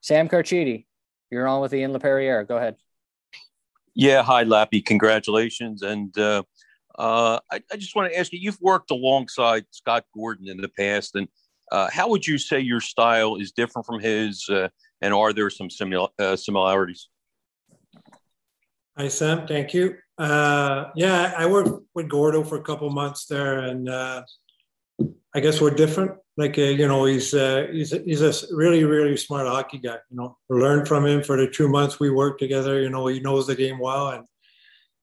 Sam Carchidi, you're on with Ian Laperriere. Go ahead. Yeah, hi, Lappy. Congratulations. And uh, uh, I, I, just want to ask you you've worked alongside Scott Gordon in the past, and uh, how would you say your style is different from his, uh, and are there some simil- uh, similarities? Hi, Sam. Thank you. Uh, yeah, I worked with Gordo for a couple months there, and I guess we're different. Like uh, you know, he's uh, he's he's a really really smart hockey guy. You know, learned from him for the two months we worked together. You know, he knows the game well, and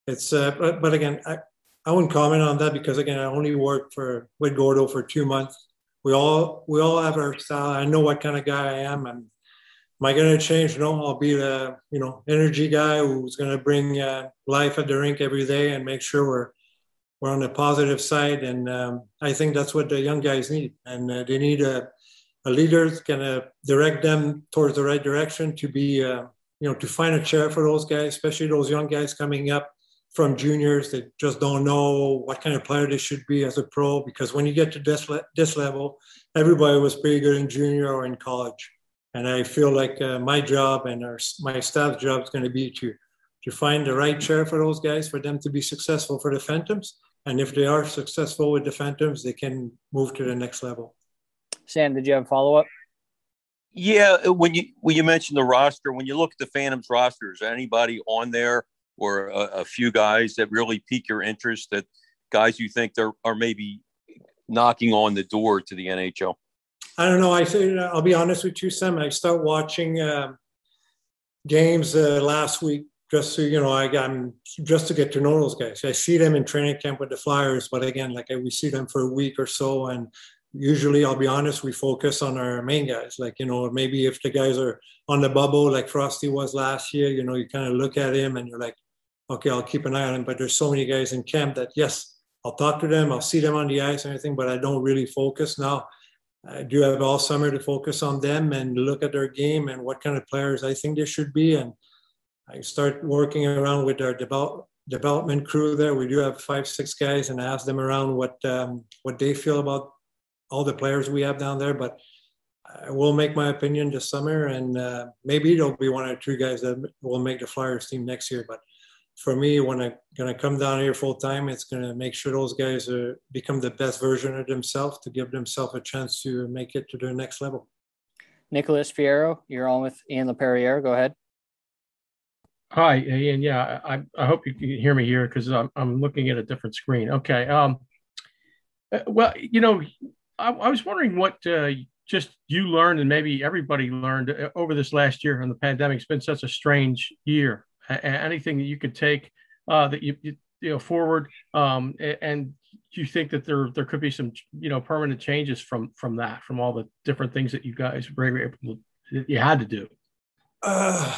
it's uh, but but again, I, I wouldn't comment on that because again, I only worked for with Gordo for two months. We all we all have our style. I know what kind of guy I am, and am I going to change? No, I'll be the you know energy guy who's going to bring uh, life at the rink every day and make sure we're we're on the positive side. And um, I think that's what the young guys need, and uh, they need a a leader that's to direct them towards the right direction to be uh, you know to find a chair for those guys, especially those young guys coming up from juniors that just don't know what kind of player they should be as a pro. Because when you get to this, le- this level, everybody was pretty good in junior or in college. And I feel like uh, my job and our, my staff's job is going to be to, to find the right chair for those guys for them to be successful for the Phantoms. And if they are successful with the Phantoms, they can move to the next level. Sam, did you have a follow up? Yeah, when you when you mentioned the roster, when you look at the Phantoms roster, is anybody on there or a, a, few guys that really pique your interest that guys you think they're are maybe knocking on the door to the NHL? I don't know. I say I'll be honest with you, Sam. I start watching uh, games uh, last week just so you know. I, am just to get to know those guys. I see them in training camp with the Flyers, but again, like we see them for a week or so, and usually I'll be honest, we focus on our main guys. Like, you know, maybe if the guys are on the bubble like Frosty was last year, you know, you kind of look at him and you're like, okay, I'll keep an eye on him. But there's so many guys in camp that yes, I'll talk to them, I'll see them on the ice and everything, but I don't really focus now. I do have all summer to focus on them and look at their game and what kind of players I think they should be. And I start working around with our develop, development crew there. We do have five, six guys, and I ask them around what um, what they feel about all the players we have down there. But I will make my opinion this summer, and uh, maybe there'll be one or two guys that will make the Flyers team next year. But for me, when I'm going to come down here full time, it's going to make sure those guys are, become the best version of themselves to give themselves a chance to make it to the next level. Nicholas Fierro, you're on with Ian Laperriere. Go ahead. Hi, Ian. Yeah, I, I hope you can hear me here because I'm, I'm looking at a different screen. Okay. Um, uh, well, you know, I, I was wondering what uh, just you learned and maybe everybody learned uh, over this last year and the pandemic. It's been such a strange year anything that you could take uh, that you, you, you know forward um, and you think that there there could be some you know permanent changes from from that from all the different things that you guys were able to, you had to do uh,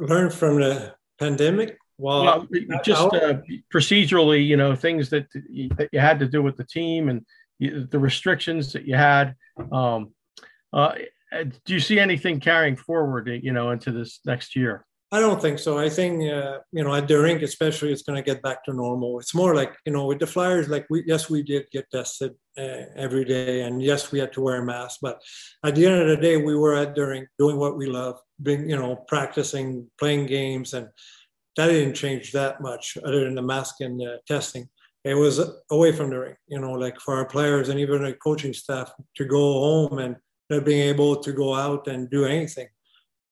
learn from the pandemic well, well just uh, procedurally you know things that you, that you had to do with the team and you, the restrictions that you had um, uh, do you see anything carrying forward you know into this next year I don't think so. I think uh, you know at the rink, especially, it's going to get back to normal. It's more like you know with the Flyers, like we yes we did get tested uh, every day, and yes we had to wear a mask. But at the end of the day, we were at during doing what we love, being you know practicing, playing games, and that didn't change that much other than the mask and uh, testing. It was away from the ring, you know, like for our players and even the coaching staff to go home and not being able to go out and do anything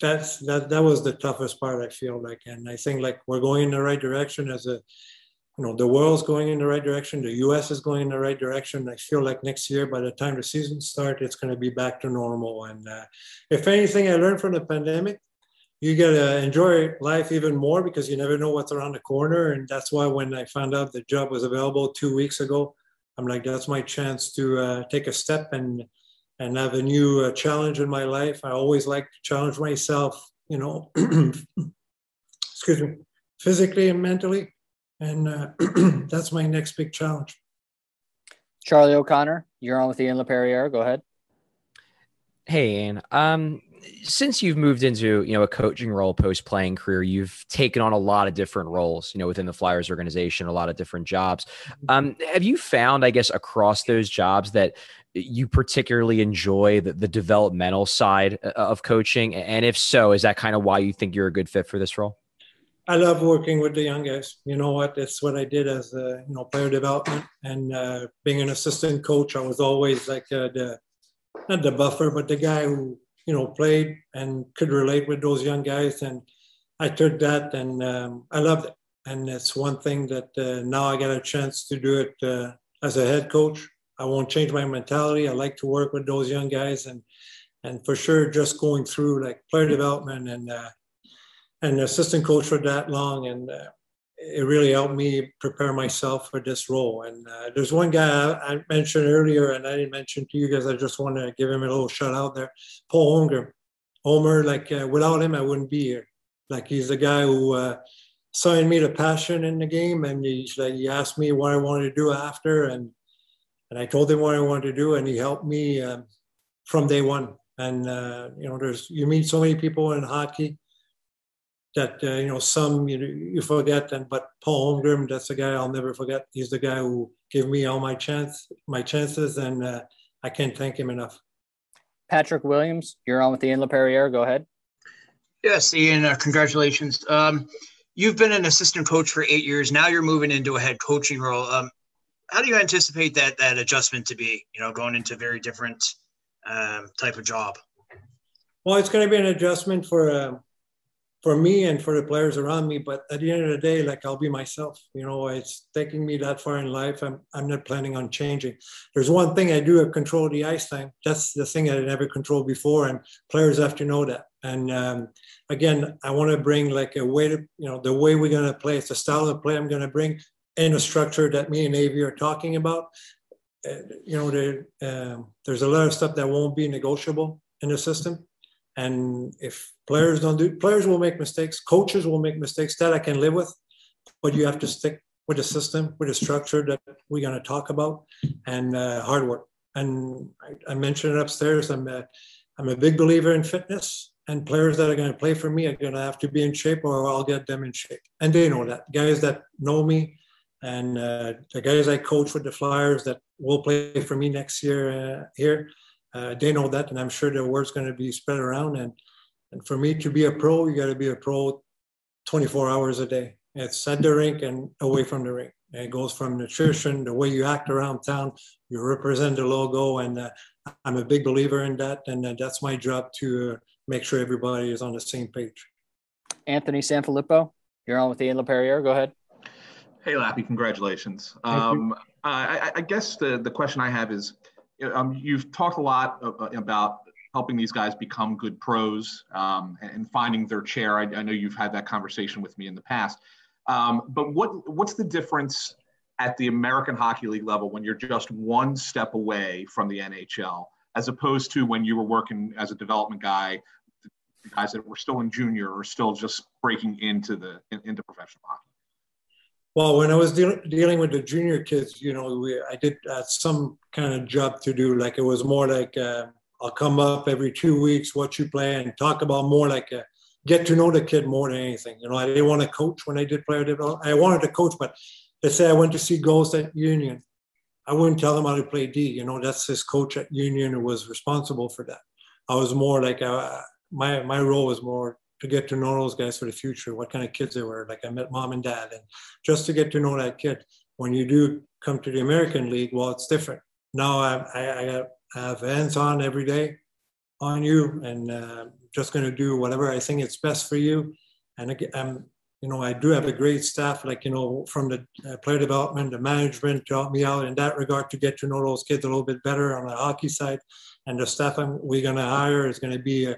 that's that that was the toughest part i feel like and i think like we're going in the right direction as a you know the world's going in the right direction the us is going in the right direction i feel like next year by the time the season starts it's going to be back to normal and uh, if anything i learned from the pandemic you got to enjoy life even more because you never know what's around the corner and that's why when i found out the job was available two weeks ago i'm like that's my chance to uh, take a step and and have a new uh, challenge in my life. I always like to challenge myself, you know, excuse me, physically and mentally. And uh, that's my next big challenge. Charlie O'Connor, you're on with Ian Laperriere. Go ahead. Hey, Ian. Um, since you've moved into you know a coaching role post playing career you've taken on a lot of different roles you know within the flyers organization a lot of different jobs um, have you found i guess across those jobs that you particularly enjoy the, the developmental side uh, of coaching? And if so, is that kind of why you think you're a good fit for this role? I love working with the young guys. You know what? It's what I did as a you know player development and uh, being an assistant coach. I was always like uh, the not the buffer, but the guy who you know played and could relate with those young guys. And I took that and um, I loved it. And it's one thing that uh, now I get a chance to do it uh, as a head coach. I won't change my mentality. I like to work with those young guys and and for sure just going through like player development and and assistant coach for that long, and uh, it really helped me prepare myself for this role. And uh, there's one guy I, I, mentioned earlier, and I didn't mention to you guys. I just want to give him a little shout out there, Paul Holmgren. Homer, like uh, without him, I wouldn't be here. Like he's the guy who uh, signed me the passion in the game, and he's like he asked me what I wanted to do after, and and I told him what I wanted to do, and he helped me um, from day one. And uh, you know, there's you meet so many people in hockey that uh, you know some you, you forget and but Paul Holmgren that's a guy I'll never forget. He's the guy who gave me all my chance my chances and uh, I can't thank him enough. Patrick Williams you're on with the Ian Laperriere go ahead. Yes Ian uh, congratulations. Um, you've been an assistant coach for eight years. Now you're moving into a head coaching role. Um, how do you anticipate that that adjustment to be you know going into a very different um, type of job? Well it's going to be an adjustment for um, for me and for the players around me. But at the end of the day, like I'll be myself. You know, it's taking me that far in life. I'm I'm not planning on changing. There's one thing I do control the ice time. That's the thing I never controlled before, and players have to know that. And um, again, I want to bring like a way to you know the way we're gonna play. It's the style of play I'm gonna bring in a structure that me and Avi are talking about. Uh, you know, um, there's a lot of stuff that won't be negotiable in the system. And if players don't do, players will make mistakes, coaches will make mistakes that I can live with, but you have to stick with the system, with the structure that we're going to talk about, and uh, hard work. And I, I, mentioned it upstairs. I'm a, I'm a big believer in fitness, and players that are going to play for me are going to have to be in shape, or I'll get them in shape. And they know that. Guys that know me, and uh, the guys I coach with the Flyers that will play for me next year uh, here uh, they know that, and I'm sure the word's going to be spread around. And and for me to be a pro, you got to be a pro 24 hours a day. It's at the rink and away from the rink. And it goes from nutrition, the way you act around town, you represent the logo, and uh, I'm a big believer in that. And uh, that's my job to uh, make sure everybody is on the same page. Anthony Sanfilippo, you're on with Ian Laperriere. Go ahead. Hey, Lappy, congratulations. Um, I, I, guess the, the question I have is um, you've talked a lot about helping these guys become good pros um, and finding their chair. I, I, know you've had that conversation with me in the past. Um, but what what's the difference at the American Hockey League level when you're just one step away from the NHL, as opposed to when you were working as a development guy, guys that were still in junior or still just breaking into the into professional hockey? Well, when I was de- dealing with the junior kids, you know, we, I did uh, some kind of job to do. Like it was more like uh, I'll come up every two weeks, what you play, and talk about more like a, get to know the kid more than anything. You know, I didn't want to coach when I did player development. I wanted to coach, but let's say I went to see Ghost at Union. I wouldn't tell him how to play D. You know, that's his coach at Union who was responsible for that. I was more like a, uh, my my role was more to get to know those guys for the future, what kind of kids they were. Like I met mom and dad, and just to get to know that kid. When you do come to the American League, well, it's different. Now I, I, I have hands on every day on you, and uh, just going to do whatever I think it's best for you. And I'm, you know, I do have a great staff, like you know, from the uh, player development, the management to help me out in that regard to get to know those kids a little bit better on the hockey side. And the staff I'm, we're going to hire is going to be. Uh,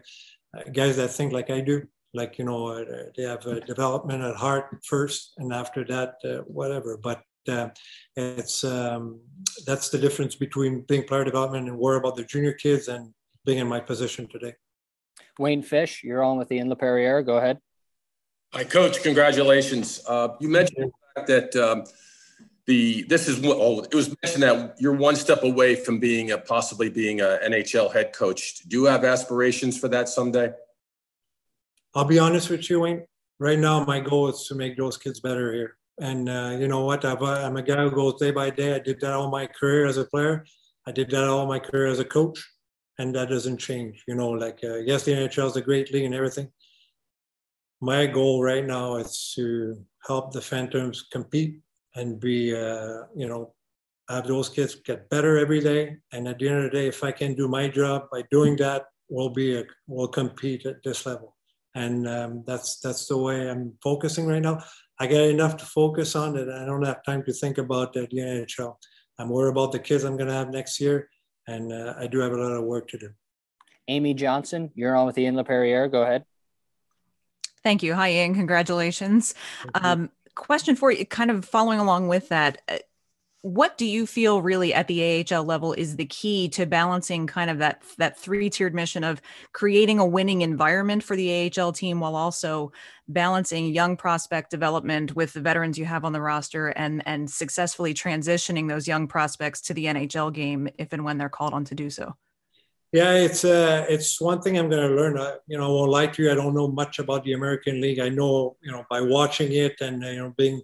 uh, guys that think like I do, like you know, uh, they have a development at heart first, and after that, whatever. But uh, it's um, that's the difference between being player development and worry about the junior kids and being in my position today. Wayne Fish, you're on with the Ian Laperriere. Go ahead. Hi, Coach. Congratulations. Uh, you mentioned that um, the this is oh, it was mentioned that you're one step away from being a possibly being a NHL head coach. Do you have aspirations for that someday? I'll be honest with you, Wayne. Right now, my goal is to make those kids better here. And uh, you know what? i am a guy who goes day by day. I did that all my career as a player. I did that all my career as a coach, and that doesn't change. You know, like uh, yes, the NHL is a great league and everything. My goal right now is to help the Phantoms compete and be, uh, you know, have those kids get better every day. And at the end of the day, if I can do my job by doing that, we'll be a, we'll compete at this level. And um, that's that's the way I'm focusing right now. I got enough to focus on that I don't have time to think about the NHL. I'm worried about the kids I'm going to have next year, and uh, I do have a lot of work to do. Amy Johnson, you're on with Ian Laperriere. Go ahead. Thank you. Hi, Ian. Congratulations. Um, question for you, kind of following along with that. What do you feel really at the AHL level is the key to balancing kind of that that three-tiered mission of creating a winning environment for the AHL team while also balancing young prospect development with the veterans you have on the roster and and successfully transitioning those young prospects to the NHL game if and when they're called on to do so? Yeah, it's uh, it's one thing I'm going to learn. Uh, you know, I to you. I don't know much about the American League. I know, you know, by watching it and you know being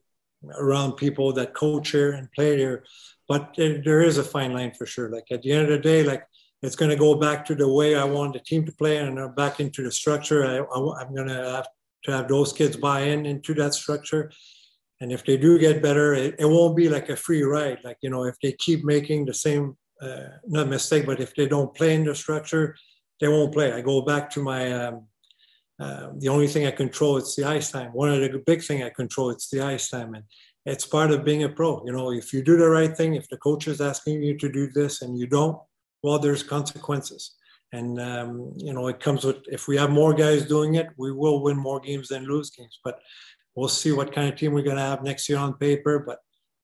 around people that coach here and play here. But there is a fine line for sure. Like at the end of the day, like it's going to go back to the way I want the team to play and back into the structure. I, I, I'm going to have to have those kids buy in into that structure. And if they do get better, it, it won't be like a free ride. Like, you know, if they keep making the same, uh, not mistake, but if they don't play in the structure, they won't play. I go back to my um, uh, the only thing I control it's the ice time. One of the big thing I control it's the ice time, and it's part of being a pro. You know, if you do the right thing, if the coach is asking you to do this and you don't, well, there's consequences. And um, you know, it comes with if we have more guys doing it, we will win more games than lose games. But we'll see what kind of team we're going to have next year on paper. But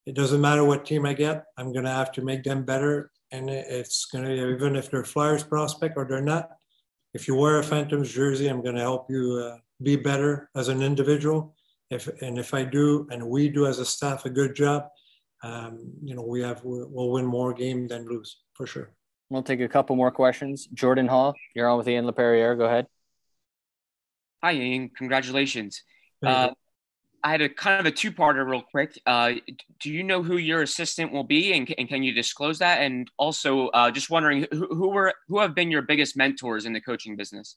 it doesn't matter what team I get, I'm going to have to make them better. And it's going to even if they're Flyers prospect or they're not, if you wear a Phantoms jersey, I'm going to help you uh, be better as an individual. If and if I do, and we do as a staff a good job, um, you know, we have we'll win more games than lose for sure. We'll take a couple more questions. Jordan Hall, you're on with Ian Laperriere. Go ahead. Hi, Ian. Congratulations. Uh, I had a kind of a two parter, real quick. Uh, do you know who your assistant will be, and, and can you disclose that? And also, uh, just wondering who, who were who have been your biggest mentors in the coaching business.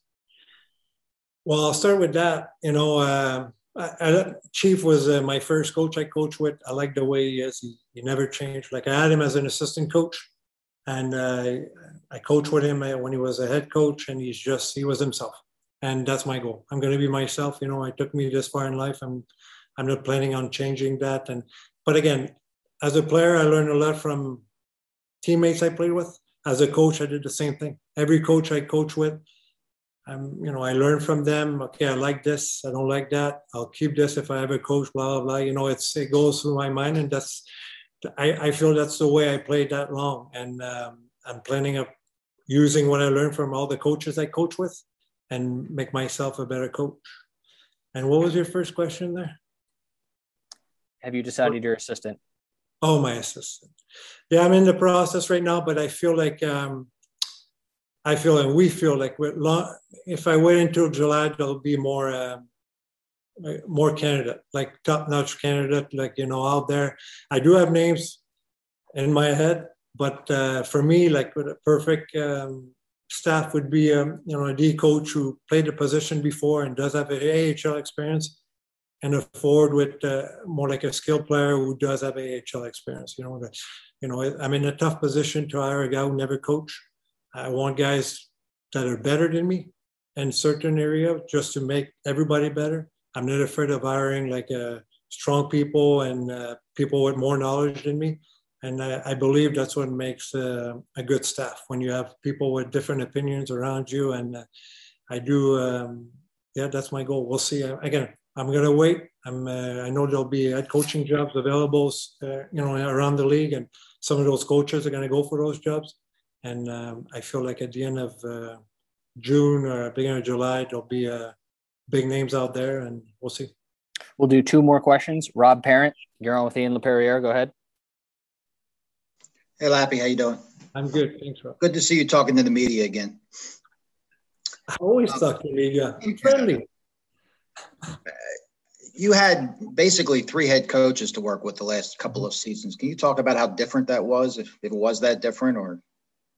Well, I'll start with that. You know, uh, I, I, Chief was uh, my first coach I coached with. I like the way he is. He, he never changed. Like I had him as an assistant coach, and uh, I coached with him uh, when he was a head coach, and he's just he was himself and that's my goal. I'm going to be myself. You know, it took me this far in life. I'm I'm not planning on changing that. And but again, as a player, I learned a lot from teammates I played with. As a coach, I did the same thing. Every coach I coach with, I'm, you know, I learn from them. Okay, I like this. I don't like that. I'll keep this if I ever coach. Blah blah blah. You know, it's it goes through my mind, and that's I, I feel that's the way I played that long, and um, I'm planning on using what I learned from all the coaches I coach with, and make myself a better coach. And what was your first question there? Have you decided your assistant? Oh, my assistant. Yeah, I'm in the process right now, but I feel like um, I feel and we feel like we're long, if I wait until July, there'll be more uh, more candidate, like top notch candidate, like you know out there. I do have names in my head, but uh, for me, like with a perfect um, staff would be um, you know a D coach who played the position before and does have an AHL experience and a forward with uh, more like a skilled player who does have AHL experience. You know, you know, I'm in a tough position to hire a guy who never coached. I want guys that are better than me in certain area just to make everybody better. I'm not afraid of hiring like uh, strong people and uh, people with more knowledge than me. And I, I believe that's what makes uh, a good staff when you have people with different opinions around you. And uh, I do, um, yeah, that's my goal. We'll see. Again, I'm going to wait. I'm, uh, I know there'll be head coaching jobs available, uh, you know, around the league, and some of those coaches are going to go for those jobs. And um, I feel like at the end of uh, June or beginning of July, there'll be uh, big names out there, and we'll see. We'll do two more questions. Rob Parent, you're on with Ian Laperriere. Go ahead. Hey, Lappy, how you doing? I'm good. Thanks, Rob. Good to see you talking to the media again. I always talk to the media. I'm friendly you had basically three head coaches to work with the last couple of seasons. Can you talk about how different that was, if, it was that different, or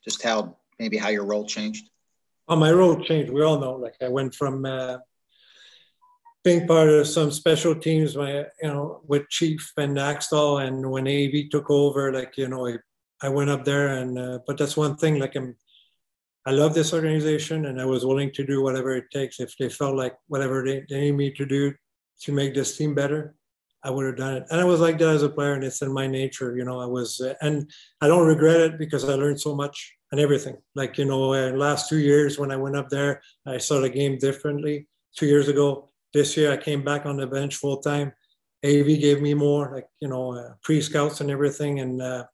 just how maybe how your role changed. Oh, my role changed. We all know. Like I went from uh, being part of some special teams, my you know, with Chief and Hakstol, and when AV took over, like you know, I, I went up there, and uh, but that's one thing. Like I'm, I love this organization, and I was willing to do whatever it takes if they felt like whatever they, they need me to do to make this team better. I would have done it. And I was like that as a player, and it's in my nature. You know, I was, uh, and I don't regret it because I learned so much and everything. Like, you know, uh, last two years when I went up there, I saw the game differently. Two years ago, this year, I came back on the bench full time. AV gave me more, like, you know, uh, pre scouts and everything. And uh,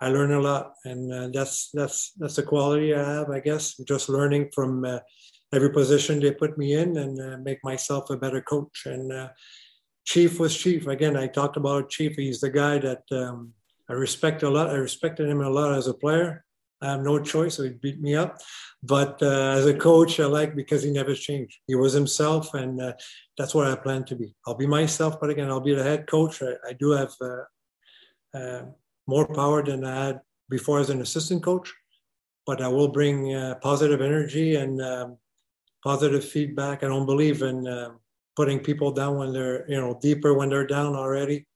I learn a lot. And uh, that's, that's, that's the quality I have, I guess, just learning from uh, every position they put me in and make myself a better coach. And, Chief was Chief. Again, I talked about Chief. He's the guy that um, I respect a lot. I respected him a lot as a player. I have no choice, so he beat me up. But uh, as a coach, I like because he never changed. He was himself, and uh, that's what I plan to be. I'll be myself, but again, I'll be the head coach. I, I do have uh, uh more power than I had before as an assistant coach, but I will bring uh, positive energy and um, positive feedback. I don't believe in um, putting people down when they're you know deeper when they're down already.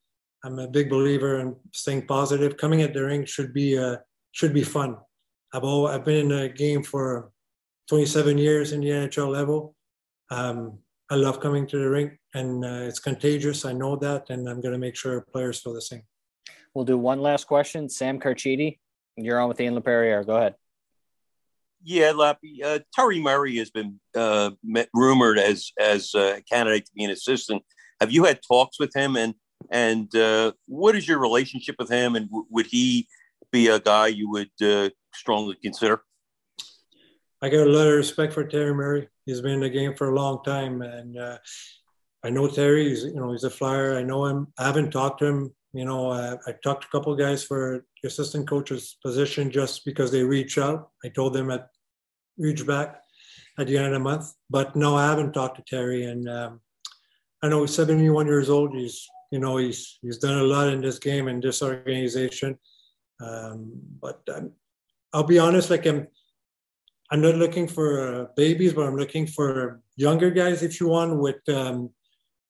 I'm a big believer in staying positive. Coming at the ring should be uh, should be fun. I've I've been in a game for 27 years in the NHL level. Um, I love coming to the ring, and uh, it's contagious. I know that, and I'm going to make sure players feel the same. We'll do one last question. Sam Carchidi, you're on with Ian Laperriere. Go ahead. Yeah, Lappy. Uh, Terry Murray has been uh, rumored as as a candidate to be an assistant. Have you had talks with him, and and uh, what is your relationship with him? And w- would he be a guy you would uh, strongly consider? I got a lot of respect for Terry Murray. He's been in the game for a long time, and uh, I know Terry. He's you know he's a flyer. I know him. I haven't talked to him. You know, I, I talked to a couple guys for the assistant coach's position just because they reach out. I told them at reach back at the end of the month. But no, I haven't talked to Terry, and um, I know he's 71 years old. He's you know he's he's done a lot in this game and this organization. Um, but I'm, I'll be honest, like I'm I'm not looking for uh, babies, but I'm looking for younger guys, if you want. With um,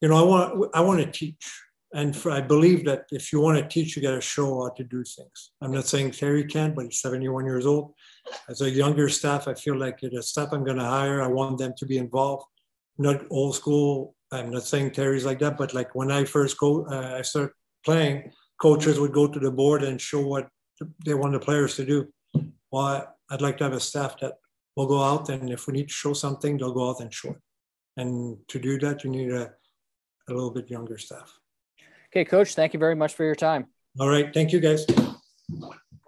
you know, I want I want to teach. And for, I believe that if you want to teach, you got to show how to do things. I'm not saying Terry can't, but he's 71 years old. As a younger staff, I feel like the staff I'm going to hire, I want them to be involved. Not old school. I'm not saying Terry's like that, but like when I first go, uh, I start playing, coaches would go to the board and show what they want the players to do. Well, I'd like to have a staff that will go out and if we need to show something, they'll go out and show it. And to do that, you need a, a little bit younger staff. Okay, coach, thank you very much for your time. All right. Thank you, guys.